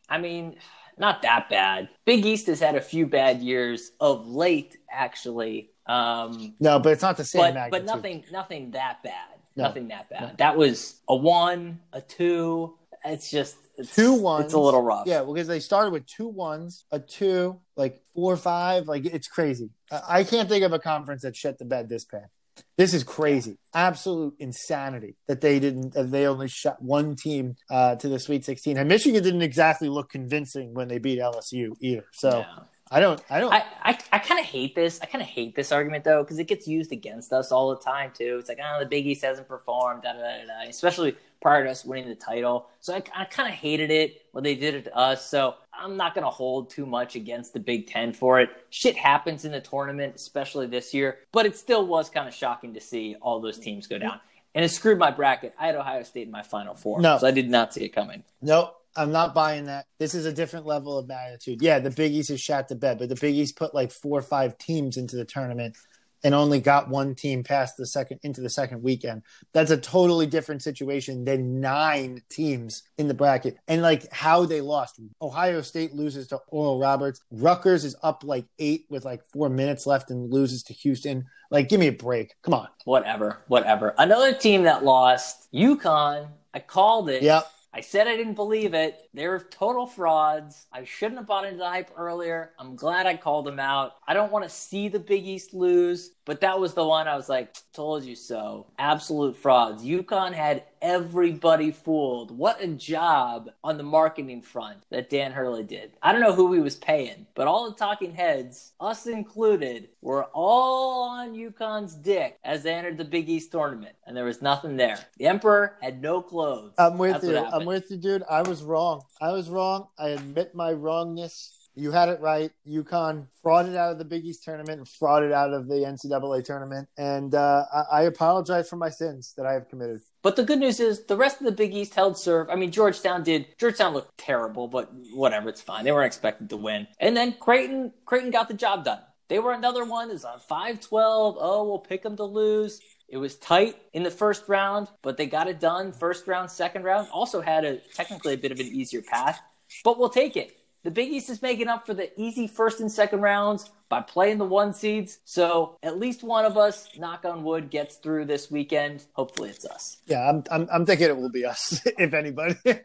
I mean, not that bad. Big East has had a few bad years of late, actually. Um, No, but it's not the same but magnitude. but nothing nothing that bad. No. Nothing that bad. No. That was a one, a two. It's just it's, two ones. It's a little rough. Yeah, because they started with two ones, a two, like four, five. Like it's crazy. I I can't think of a conference that shut the bed this bad. This is crazy, absolute insanity that they didn't. That they only shot one team uh, to the Sweet 16, and Michigan didn't exactly look convincing when they beat LSU either. So Yeah. I don't, I don't. I, I, I kind of hate this. I kind of hate this argument though because it gets used against us all the time too. It's like, oh, the Big East hasn't performed, da da da da. Especially prior to us winning the title. So I, I kind of hated it when they did it to us. So I'm not gonna hold too much against the Big Ten for it. Shit happens in the tournament, especially this year. But it still was kind of shocking to see all those teams go down. And it screwed my bracket. I had Ohio State in my Final Four, No. so I did not see it coming. Nope. I'm not buying that. This is a different level of magnitude. Yeah, the Big East is shot to bed, but the Big East put like four or five teams into the tournament and only got one team past the second into the second weekend. That's a totally different situation than nine teams in the bracket. And like how they lost. Ohio State loses to Oral Roberts. Rutgers is up like eight with like four minutes left and loses to Houston. Like, give me a break. Come on. Whatever, whatever. Another team that lost, UConn. I called it. Yep. I said I didn't believe it. They're total frauds. I shouldn't have bought into the hype earlier. I'm glad I called them out. I don't want to see the Big East lose, but that was the one I was like, told you so. Absolute frauds. UConn had everybody fooled. What a job on the marketing front that Dan Hurley did. I don't know who he was paying, but all the talking heads, us included, were all on UConn's dick as they entered the Big East tournament, and there was nothing there. The Emperor had no clothes. I'm with That's you. I'm with you, dude. I was wrong. I was wrong. I admit my wrongness. You had it right. UConn frauded out of the Big East tournament and frauded out of the NCAA tournament. And uh, I, I apologize for my sins that I have committed. But the good news is the rest of the Big East held serve. I mean, Georgetown did. Georgetown looked terrible, but whatever, it's fine. They weren't expected to win. And then Creighton, Creighton got the job done. They were another one. Is on five twelve. Oh, we'll pick them to lose. It was tight in the first round, but they got it done. First round, second round. Also had a technically a bit of an easier path, but we'll take it. The Big East is making up for the easy first and second rounds by playing the one seeds. So at least one of us, knock on wood, gets through this weekend. Hopefully it's us. Yeah, I'm, I'm, I'm thinking it will be us, <laughs> if anybody. <laughs>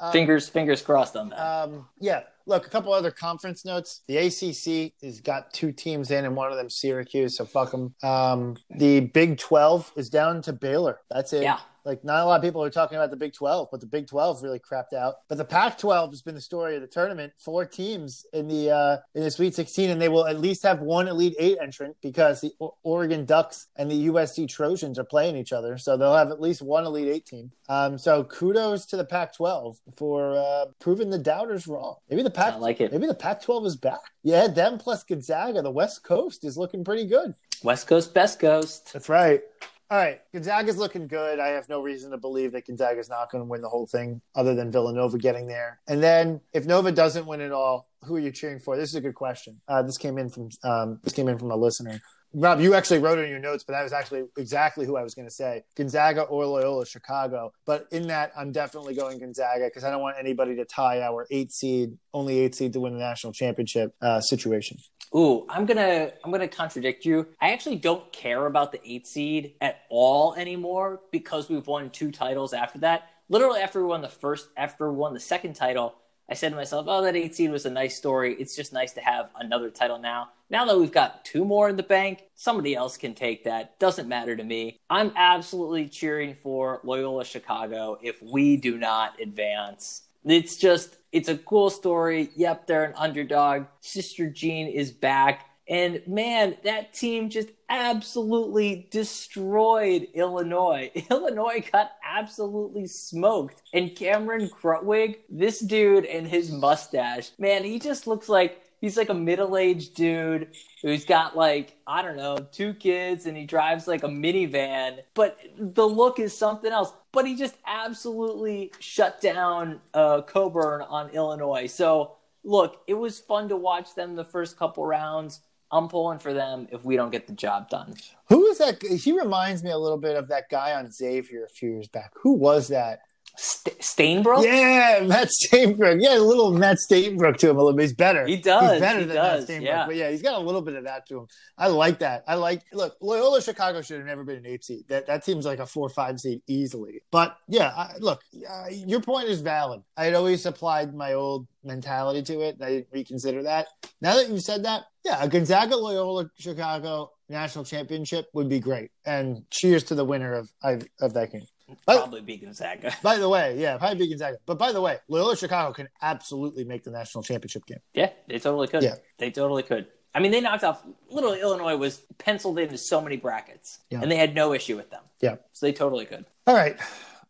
Um, Fingers fingers crossed on that. Um, yeah. Look, a couple other conference notes. The ACC has got two teams in, and one of them Syracuse, so fuck them. Um, the Big Twelve is down to Baylor. That's it. Yeah. Like, not a lot of people are talking about the Big 12, but the Big 12 really crapped out. But the Pac 12 has been the story of the tournament. Four teams in the uh, in the Sweet 16, and they will at least have one Elite Eight entrant because the o- Oregon Ducks and the USC Trojans are playing each other. So they'll have at least one Elite Eight team. Um, so kudos to the Pac 12 for uh, proving the doubters wrong. Maybe the Pac like it. maybe the Pac 12 is back. Yeah, them plus Gonzaga. The West Coast is looking pretty good. West Coast, best coast. That's right. All right, Gonzaga's looking good. I have no reason to believe that Gonzaga's not going to win the whole thing, other than Villanova getting there. And then, if Nova doesn't win it all, who are you cheering for? This is a good question. Uh, this came in from um, this came in from a listener. Rob, you actually wrote it in your notes, but that was actually exactly who I was going to say: Gonzaga or Loyola Chicago. But in that, I'm definitely going Gonzaga because I don't want anybody to tie our eight seed, only eight seed to win the national championship uh, situation. Ooh, I'm gonna I'm gonna contradict you. I actually don't care about the eight seed at all anymore because we've won two titles after that. Literally after we won the first after we won the second title, I said to myself, Oh, that eight seed was a nice story. It's just nice to have another title now. Now that we've got two more in the bank, somebody else can take that. Doesn't matter to me. I'm absolutely cheering for Loyola Chicago if we do not advance. It's just, it's a cool story. Yep, they're an underdog. Sister Jean is back. And man, that team just absolutely destroyed Illinois. <laughs> Illinois got absolutely smoked. And Cameron Krutwig, this dude and his mustache, man, he just looks like he's like a middle-aged dude who's got like I don't know two kids and he drives like a minivan. But the look is something else. But he just absolutely shut down uh, Cockburn on Illinois. So look, it was fun to watch them the first couple rounds. I'm pulling for them if we don't get the job done. Who is that? He reminds me a little bit of that guy on Xavier a few years back. Who was that? St- Stainbrook? Yeah, Matt Stainbrook. Yeah, a little Matt Stainbrook to him a little bit. He's better. He does, He's better he than does, Matt Stainbrook. yeah. But yeah, he's got a little bit of that to him. I like that. I like. Look, Loyola Chicago should have never been an eight seed. That that seems like a four or five seed easily. But yeah, I, look, uh, your point is valid. I had always applied my old mentality to it. and I didn't reconsider that. Now that you've said that, yeah, a Gonzaga Loyola Chicago national championship would be great. And cheers to the winner of of that game. But- Probably be Gonzaga. <laughs> by the way, yeah, probably be Gonzaga. But by the way, Loyola Chicago can absolutely make the national championship game. Yeah, they totally could. Yeah. They totally could. I mean, they knocked off. Literally, Illinois was penciled into so many brackets, Yeah. and they had no issue with them. Yeah. So they totally could. All right.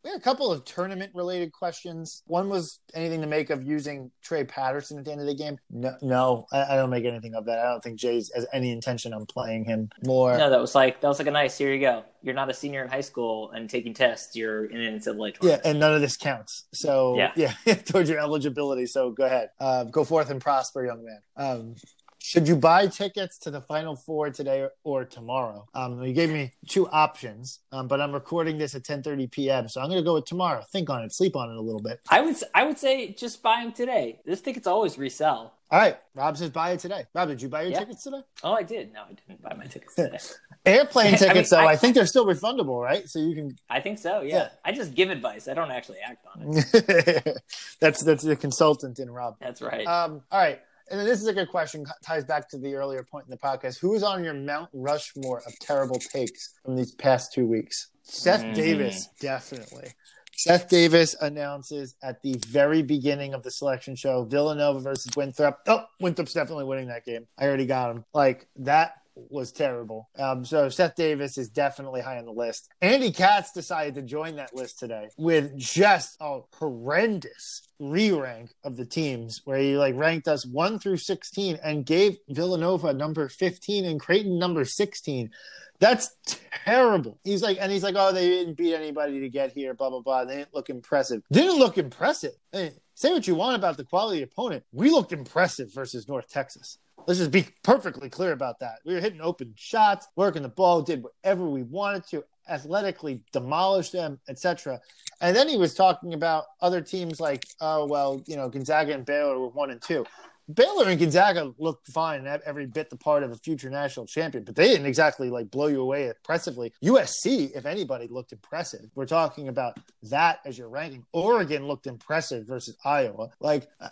We had a couple of tournament related questions. One was anything to make of using Trey Patterson at the end of the game. No, no I, I don't make anything of that. I don't think Jay's has any intention on playing him more. No, that was like that was like a nice. Here you go. You're not a senior in high school and taking tests. You're in an NCAA tournament. Yeah, and none of this counts. So Yeah. <laughs> yeah, towards your eligibility. So go ahead, uh, go forth and prosper, young man. Um, should you buy tickets to the Final Four today or tomorrow? Um, you gave me two options, um, but I'm recording this at 10:30 p.m., so I'm going to go with tomorrow. Think on it, sleep on it a little bit. I would I would say just buy them today. This tickets always resell. All right, Rob says buy it today. Rob, did you buy your Yeah. tickets today? Oh, I did. No, I didn't buy my tickets today. <laughs> Airplane <laughs> I mean, tickets, though, I, I- think they're still refundable, right? So you can. I think so. Yeah. Yeah. I just give advice. I don't actually act on it. <laughs> that's that's the consultant in Rob. That's right. Um, all right. And this is a good question. Ties back to the earlier point in the podcast. Who is on your Mount Rushmore of terrible takes from these past two weeks? Seth Mhm. Davis, definitely. Seth Davis announces at the very beginning of the selection show Villanova versus Winthrop. Oh, Winthrop's definitely winning that game. I already got him. Like that was terrible. Um, so Seth Davis is definitely high on the list. Andy Katz decided to join that list today with just a horrendous re-rank of the teams where he like ranked us 1 through 16 and gave Villanova number 15 and Creighton number 16. That's terrible. He's like, and he's like, oh, they didn't beat anybody to get here, blah, blah, blah. They didn't look impressive. Didn't look impressive. Hey, say what you want about the quality opponent. We looked impressive versus North Texas. Let's just be perfectly clear about that. We were hitting open shots, working the ball, did whatever we wanted to, athletically demolished them, etc. And then he was talking about other teams like, oh well, you know, Gonzaga and Baylor were one and two. Baylor and Gonzaga looked fine and every bit the part of a future national champion, but they didn't exactly like blow you away impressively. USC, if anybody, looked impressive. We're talking about that as your ranking. Oregon looked impressive versus Iowa. Like uh,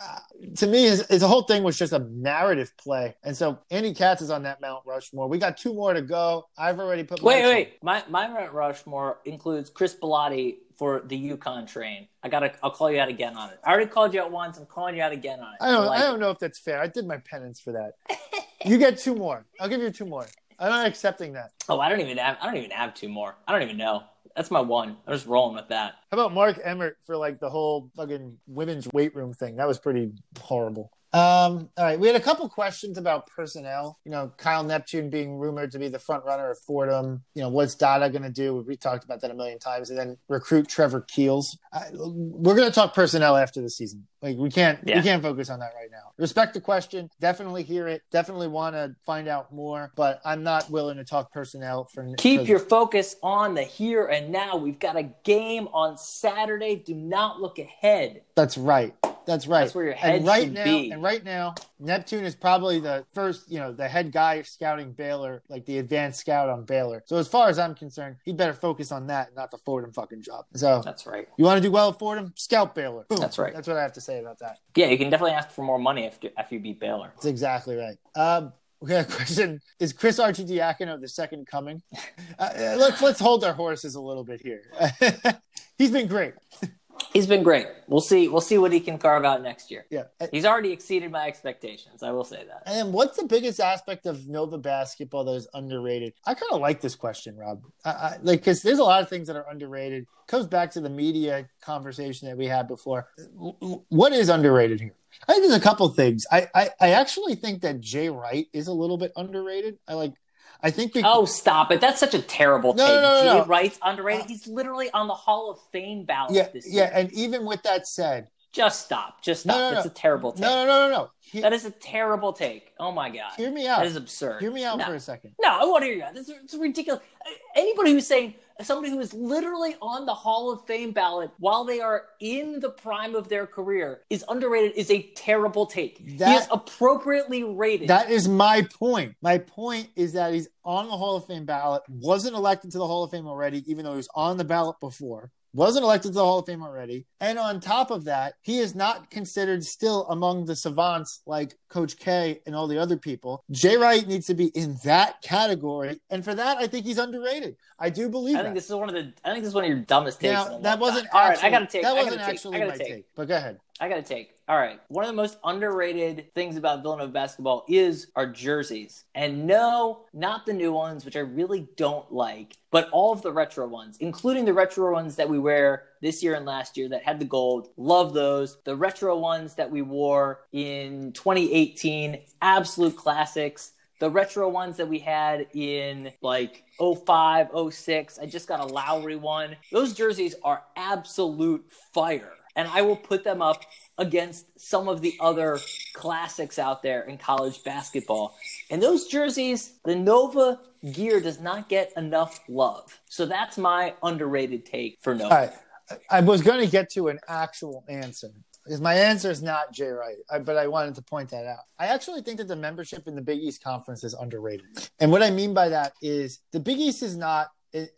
to me, his, his whole thing was just a narrative play. And so Andy Katz is on that Mount Rushmore. We got two more to go. I've already put. my- Wait, wait. My my Mount Rushmore includes Chris Bellotti for the UConn train. I gotta. I'll call you out again on it. I already called you out once. I'm calling you out again on it. I don't. like I don't know if that's fair. I did my penance for that. you get two more. I'll give you two more. I'm not accepting that. Oh, I don't even have. I don't even have two more. I don't even know. That's my one. I'm just rolling with that. How about Mark Emmert for like the whole fucking women's weight room thing? That was pretty horrible. Um, all right, we had a couple questions about personnel. You know, Kyle Neptune being rumored to be the front runner of Fordham. You know, what's Dada going to do? We talked about that a million times. And then recruit Trevor Keels. I, we're going to talk personnel after the season. Like we can't Yeah. we can't focus on that right now. Respect the question. Definitely hear it. Definitely want to find out more. But I'm not willing to talk personnel for Keep for- your focus on the here and now. We've got a game on Saturday. Do not look ahead. That's right. That's right. That's where your head and right should now, be. And right now, Neptune is probably the first, you know, the head guy scouting Baylor, like the advanced scout on Baylor. So as far as I'm concerned, he better focus on that, not the Fordham fucking job. So That's right. you want to do well at Fordham? Scout Baylor. Boom. That's right. That's what I have to say about that. Yeah, you can definitely ask for more money after after you beat Baylor. That's exactly right. Um, we got a question: Is Chris Arcidiacono the second coming? <laughs> Uh, let's let's hold our horses a little bit here. <laughs> He's been great. He's been great. We'll see. We'll see what he can carve out next year. Yeah. He's already exceeded my expectations. I will say that. And what's the biggest aspect of Nova basketball that is underrated? I kind of like this question, Rob. I, I, like because there's a lot of things that are underrated. Comes back to the media conversation that we had before. What is underrated here? I think there's a couple things. I, I, I actually think that Jay Wright is a little bit underrated. I like. I think because Oh, stop it! That's such a terrible No, take. no, no, no, no. Wright's underrated. Uh, He's literally on the Hall of Fame ballot yeah, yeah, and even with that said, Just stop. Just stop. no, no. That's a terrible take. no, no, no, no, no. He- That is a terrible take. Oh my god. hear me out. That is absurd. Hear me out no. for a second. No, I want to hear you out. This is, it's ridiculous. Anybody who's saying somebody who is literally on the Hall of Fame ballot while they are in the prime of their career is underrated is a terrible take. he That- is appropriately rated. That is my point. My point is that he's on the Hall of Fame ballot, wasn't elected to the Hall of Fame already, even though he was on the ballot before, wasn't elected to the Hall of Fame already. And on top of that, he is not considered still among the savants like Coach K and all the other people. Jay Wright needs to be in that category. And for that, I think he's underrated. I do believe I that. think this is one of the. I think this is one of your dumbest takes. now, that wasn't time. All right, I gotta take. that I wasn't gotta take, actually I gotta my take. take. But go ahead. I got to take. All right. One of the most underrated things about Villanova basketball is our jerseys. And no, not the new ones, which I really don't like, but all of the retro ones, including the retro ones that we wear this year and last year that had the gold. Love those. The retro ones that we wore in 2018, absolute classics. The retro ones that we had in like 05, 06. I just got a Lowry one. Those jerseys are absolute fire. And I will put them up against some of the other classics out there in college basketball. And those jerseys, the Nova gear does not get enough love. So that's my underrated take for Nova. Right. I was going to get to an actual answer because my answer is not Jay Wright, but I wanted to point that out. I actually think that the membership in the Big East Conference is underrated. And what I mean by that is the Big East is not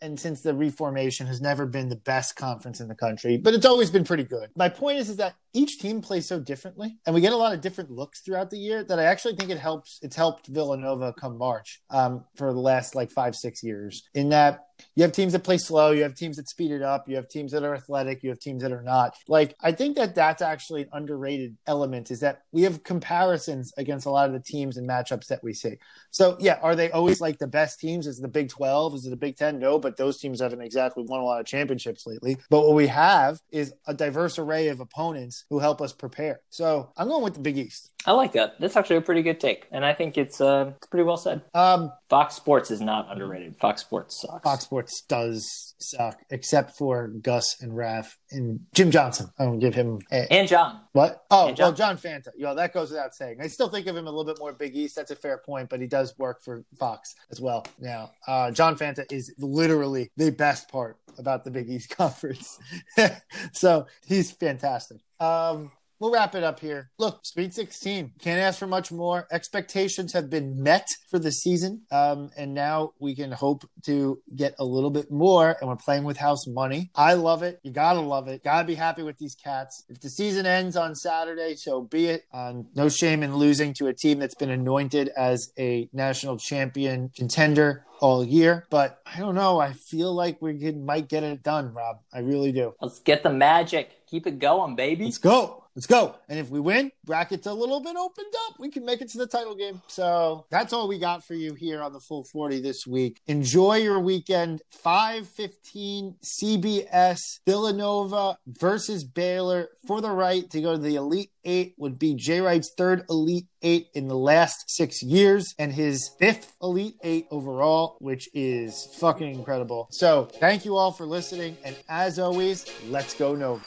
and- since the reformation has never been the best conference in the country, but it's always been pretty good. My point is, is that each team plays so differently, and we get a lot of different looks throughout the year that I actually think it helps. It's helped Villanova come March um, for the last like five, six years. In that you have teams that play slow, you have teams that speed it up, you have teams that are athletic, you have teams that are not. Like I think that that's actually an underrated element is that we have comparisons against a lot of the teams and matchups that we see. So yeah, are they always like the best teams? Is the Big Twelve? Is it the Big Ten? No, but those teams haven't exactly won a lot of championships lately. But what we have is a diverse array of opponents who help us prepare. So I'm going with the Big East. I like that. That's actually a pretty good take, and I think it's uh, it's pretty well said. Um, Fox Sports is not underrated. Fox Sports sucks. Fox Sports does suck, except for Gus and Raph and Jim Johnson. I don't give him a, and John. what? Oh, John- well, John Fanta. Yo, that goes without saying. I still think of him a little bit more Big East. That's a fair point, but he does work for Fox as well. Now, uh, John Fanta is literally the best part about the Big East <laughs> Conference. <laughs> so he's fantastic. Um, We'll wrap it up here. Look, Sweet 16. Can't ask for much more. Expectations have been met for the season. Um, and now we can hope to get a little bit more. And we're playing with house money. I love it. You gotta love it. Gotta be happy with these cats. If the season ends on Saturday, so be it. Um, no shame in losing to a team that's been anointed as a national champion contender all year. But I don't know. I feel like we could, might get it done, Rob. I really do. Let's get the magic. Keep it going, baby. Let's go. Let's go. And if we win, bracket's a little bit opened up. We can make it to the title game. So that's all we got for you here on the full 40 this week. Enjoy your weekend. 515 CBS Villanova versus Baylor for the right to go to the Elite Eight would be Jay Wright's third Elite Eight in the last six years and his fifth Elite Eight overall, which is fucking incredible. So thank you all for listening. And as always, let's go Nova.